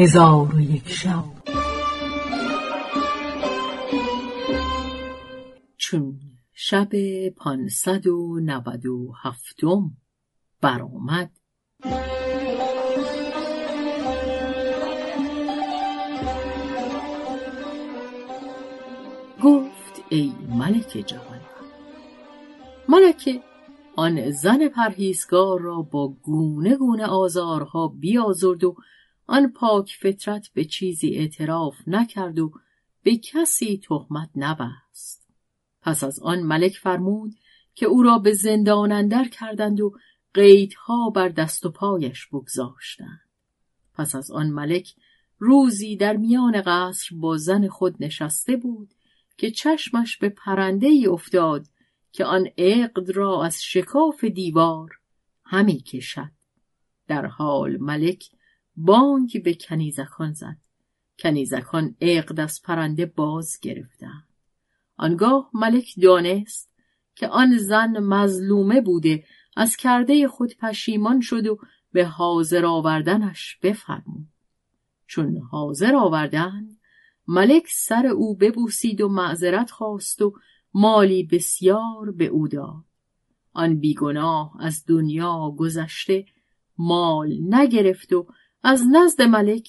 هزار و یک شب. چون شب پانصد و نود و هفتم برآمد. گفت ای ملک جوان ملکه آن زن پرهیزگار را با گونه گونه آزارها بیازرد و آن پاک فطرت به چیزی اعتراف نکرد و به کسی تهمت نبست. پس از آن ملک فرمود که او را به زندان اندر کردند و قیدها بر دست و پایش بگذاشتند. پس از آن ملک روزی در میان قصر با زن خود نشسته بود که چشمش به پرنده ای افتاد که آن عقد را از شکاف دیوار همی کشد. در حال ملک بانگ به کنیزکان زد. کنیزکان عقد از پرنده باز گرفتند. آنگاه ملک دانست که آن زن مظلومه بوده از کرده خود پشیمان شد و به حاضر آوردنش بفرمود. چون حاضر آوردند ملک سر او ببوسید و معذرت خواست و مالی بسیار به او داد. آن بیگناه از دنیا گذشته مال نگرفت و از نزد ملک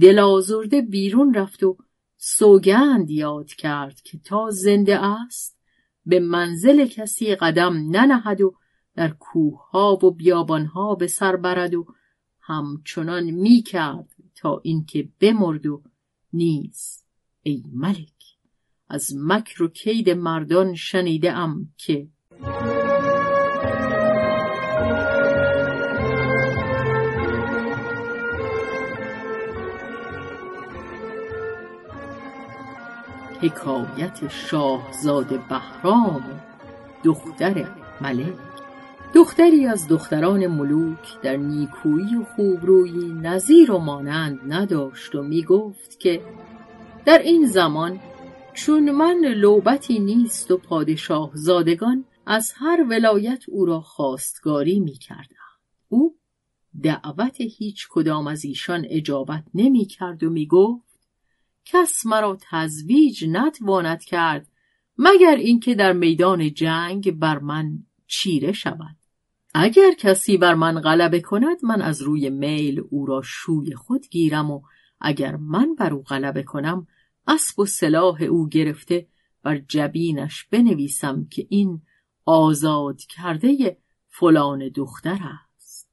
دلازرده بیرون رفت و سوگند یاد کرد که تا زنده است به منزل کسی قدم ننهد و در کوهها و بیابانها به سر برد و همچنان می کرد تا اینکه بمرد و نیز ای ملک از مکر و کید مردان شنیده ام که حکایت شاهزاده بهرام و دختر ملک دختری از دختران ملوک در نیکویی و خوبرویی نظیر و مانند نداشت و می گفت که در این زمان چون من لوبتی نیست و پادشاه زادگان از هر ولایت او را خواستگاری می کردم. او دعوت هیچ کدام از ایشان اجابت نمی کرد و می گفت کس مرا تزویج نتواند کرد مگر اینکه در میدان جنگ بر من چیره شود. اگر کسی بر من غلبه کند من از روی میل او را شوی خود گیرم و اگر من بر او غلبه کنم اسب و سلاح او گرفته بر جبینش بنویسم که این آزاد کرده فلان دختر است.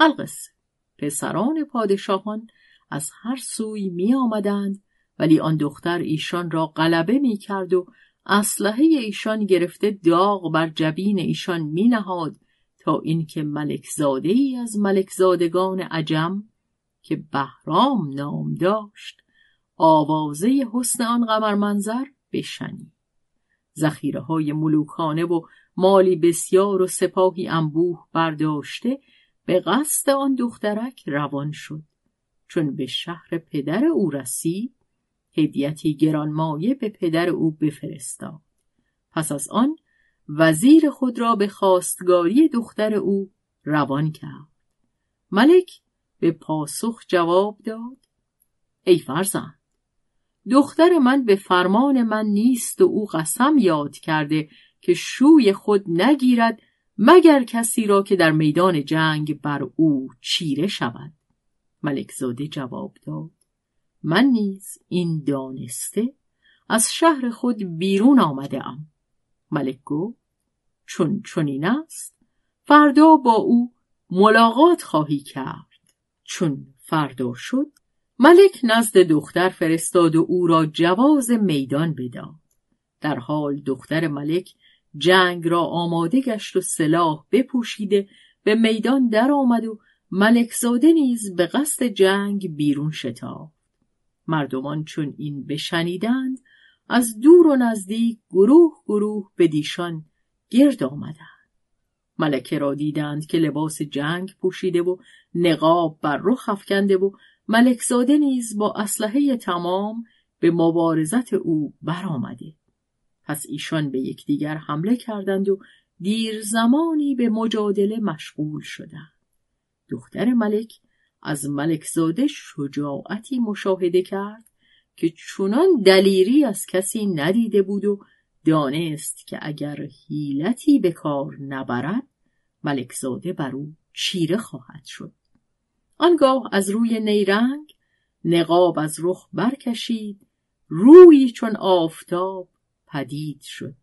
القصه پسران پادشاهان از هر سوی می آمدند ولی آن دختر ایشان را غلبه می کرد و اسلحه ایشان گرفته داغ بر جبین ایشان می نهاد تا اینکه ملکزاده ای از ملکزادگان عجم که بهرام نام داشت آوازه حسن آن قمر منظر بشنید. ذخیره های ملوکانه و مالی بسیار و سپاهی انبوه برداشته به قصد آن دخترک روان شد. چون به شهر پدر او رسید هدیتی گرانمایه به پدر او بفرستاد پس از آن وزیر خود را به خواستگاری دختر او روان کرد. ملک به پاسخ جواب داد ای فرزند دختر من به فرمان من نیست و او قسم یاد کرده که شوی خود نگیرد مگر کسی را که در میدان جنگ بر او چیره شود. ملک زاده جواب داد. من نیز این دانسته از شهر خود بیرون آمده ام ملک گفت چون چنین است فردا با او ملاقات خواهی کرد. چون فردا شد ملک نزد دختر فرستاد و او را جواز میدان بداد. در حال دختر ملک جنگ را آماده گشت و سلاح بپوشیده به میدان درآمد و ملکزاده نیز به قصد جنگ بیرون شتافت مردمان چون این بشنیدند از دور و نزدیک گروه گروه به دیشان گرد آمدند. ملکه را دیدند که لباس جنگ پوشیده و نقاب بر رخ افکنده و ملکزاده نیز با اسلحه تمام به مبارزت او برآمده. پس ایشان به یکدیگر حمله کردند و دیر زمانی به مجادله مشغول شدند. دختر ملک از ملکزاده شجاعتی مشاهده کرد که چونان دلیری از کسی ندیده بود و دانست که اگر حیلتی به کار نبرد ملکزاده بر او چیره خواهد شد. آنگاه از روی نیرنگ نقاب از رخ برکشید روی چون آفتاب پدید شد.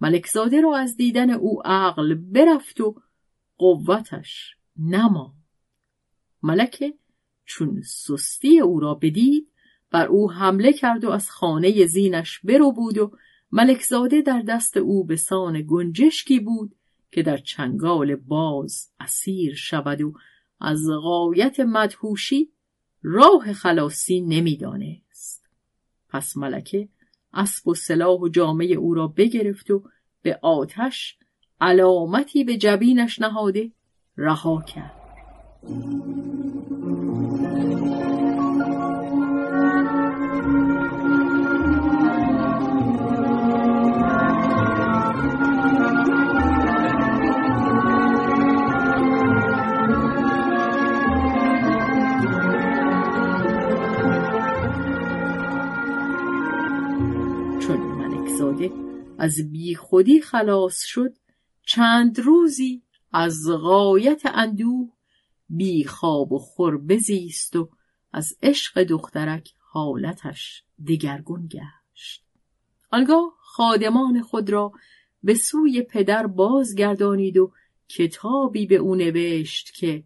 ملکزاده را از دیدن او عقل برفت و قوتش نما ملکه چون سستی او را بدید بر او حمله کرد و از خانه زینش برو بود و ملکزاده در دست او به سان گنجشکی بود که در چنگال باز اسیر شود و از غایت مدهوشی راه خلاصی نمی‌دانست. پس ملکه اسب و سلاح و جامعه او را بگرفت و به آتش علامتی به جبینش نهاده رها کرد. از بیخودی خلاص شد چند روزی از غایت اندوه بی خواب و خور بزیست و از عشق دخترک حالتش دگرگون گشت. آنگاه خادمان خود را به سوی پدر بازگردانید و کتابی به او نوشت که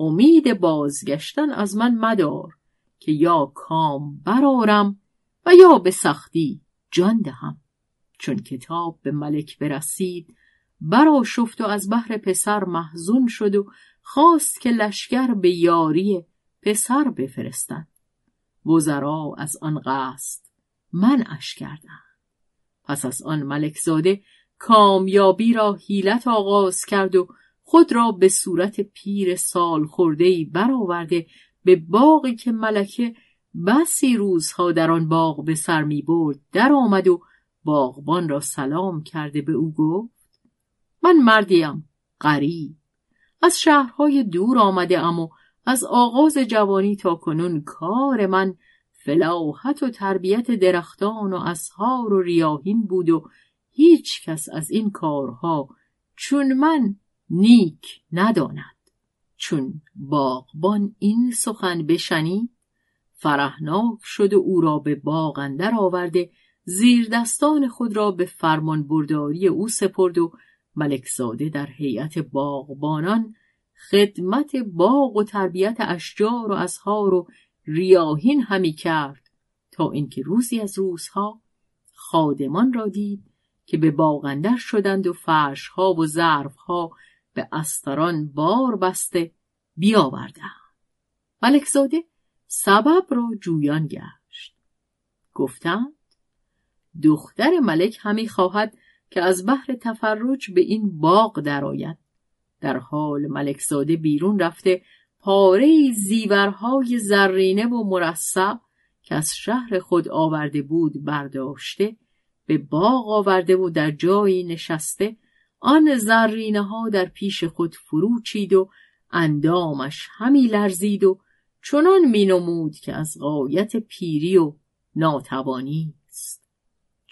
امید بازگشتن از من مدار که یا کام برارم و یا به سختی جان دهم. چون کتاب به ملک برسید شفت و از بحر پسر محزون شد و خواست که لشکر به یاری پسر بفرستند. وزرا از آن قصد منعش کردند. پس از آن ملکزاده کامیابی را حیلت آغاز کرد و خود را به صورت پیر سال خوردهی برآورده به باقی که ملکه بسی روزها در آن باغ به سر می برد در آمد و باغبان را سلام کرده به او گفت من مردیم غریب. از شهرهای دور آمده ام و از آغاز جوانی تا کنون کار من فلاحت و تربیت درختان و اسهار و ریاهین بود و هیچ کس از این کارها چون من نیک نداند. چون باغبان این سخن بشنی فرهناک شد و او را به باغ اندر آورده زیر دستان خود را به فرمان برداری او سپرد و ملکزاده در هیئت باغبانان خدمت باغ و تربیت اشجار و ازهار و ریاهین همی کرد تا اینکه روزی از روزها خادمان را دید که به باغندر شدند و فرشها و ظرفها به استران بار بسته بیاوردند. ملکزاده سبب را جویان گشت. گفتند دختر ملک همی خواهد که از بحر تفرج به این باغ درآید در حال ملکزاده بیرون رفته پاره زیورهای زرینه و مرصع که از شهر خود آورده بود برداشته به باغ آورده و در جایی نشسته آن زرینه ها در پیش خود فرو چید و اندامش همی لرزید و چنان مینمود که از غایت پیری و ناتوانی